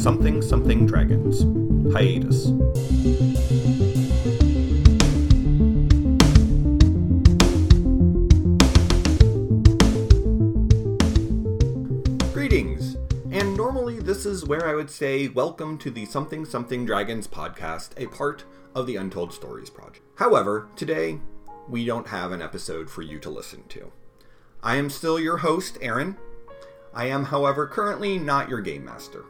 Something Something Dragons Hiatus. Greetings! And normally, this is where I would say, Welcome to the Something Something Dragons podcast, a part of the Untold Stories project. However, today, we don't have an episode for you to listen to. I am still your host, Aaron. I am, however, currently not your game master.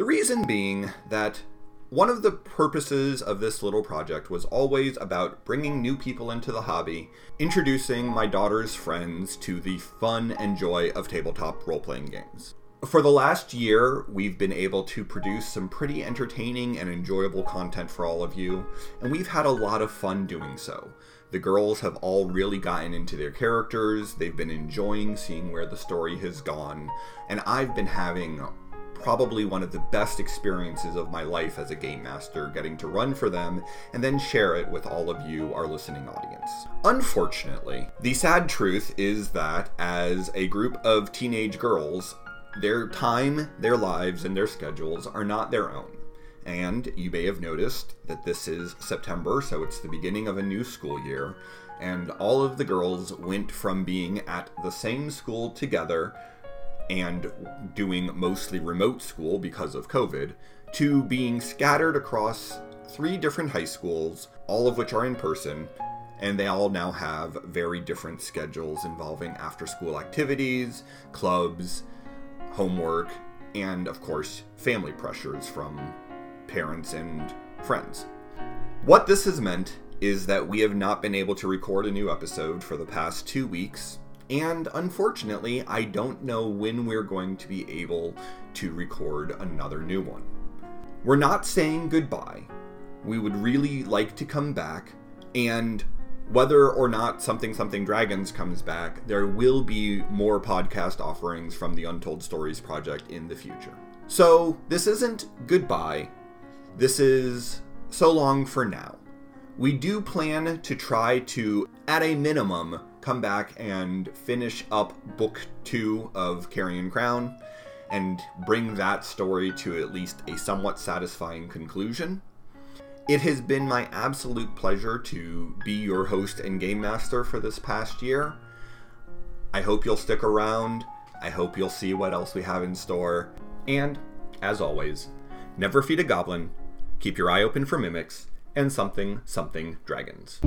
The reason being that one of the purposes of this little project was always about bringing new people into the hobby, introducing my daughter's friends to the fun and joy of tabletop role playing games. For the last year, we've been able to produce some pretty entertaining and enjoyable content for all of you, and we've had a lot of fun doing so. The girls have all really gotten into their characters, they've been enjoying seeing where the story has gone, and I've been having probably one of the best experiences of my life as a game master, getting to run for them and then share it with all of you, our listening audience. Unfortunately, the sad truth is that as a group of teenage girls, their time, their lives, and their schedules are not their own. And you may have noticed that this is September, so it's the beginning of a new school year, and all of the girls went from being at the same school together and doing mostly remote school because of COVID to being scattered across three different high schools, all of which are in person, and they all now have very different schedules involving after school activities, clubs, homework, and of course, family pressures from parents and friends. What this has meant is that we have not been able to record a new episode for the past two weeks, and unfortunately, I don't know when we're going to be able to record another new one. We're not saying goodbye. We would really like to come back, and whether or not Something Something Dragons comes back, there will be more podcast offerings from the Untold Stories Project in the future. So, this isn't goodbye, this is so long for now. We do plan to try to, at a minimum, come back and finish up book two of Carrion Crown and bring that story to at least a somewhat satisfying conclusion. It has been my absolute pleasure to be your host and game master for this past year. I hope you'll stick around. I hope you'll see what else we have in store. And, as always, never feed a goblin, keep your eye open for mimics, and something something dragons.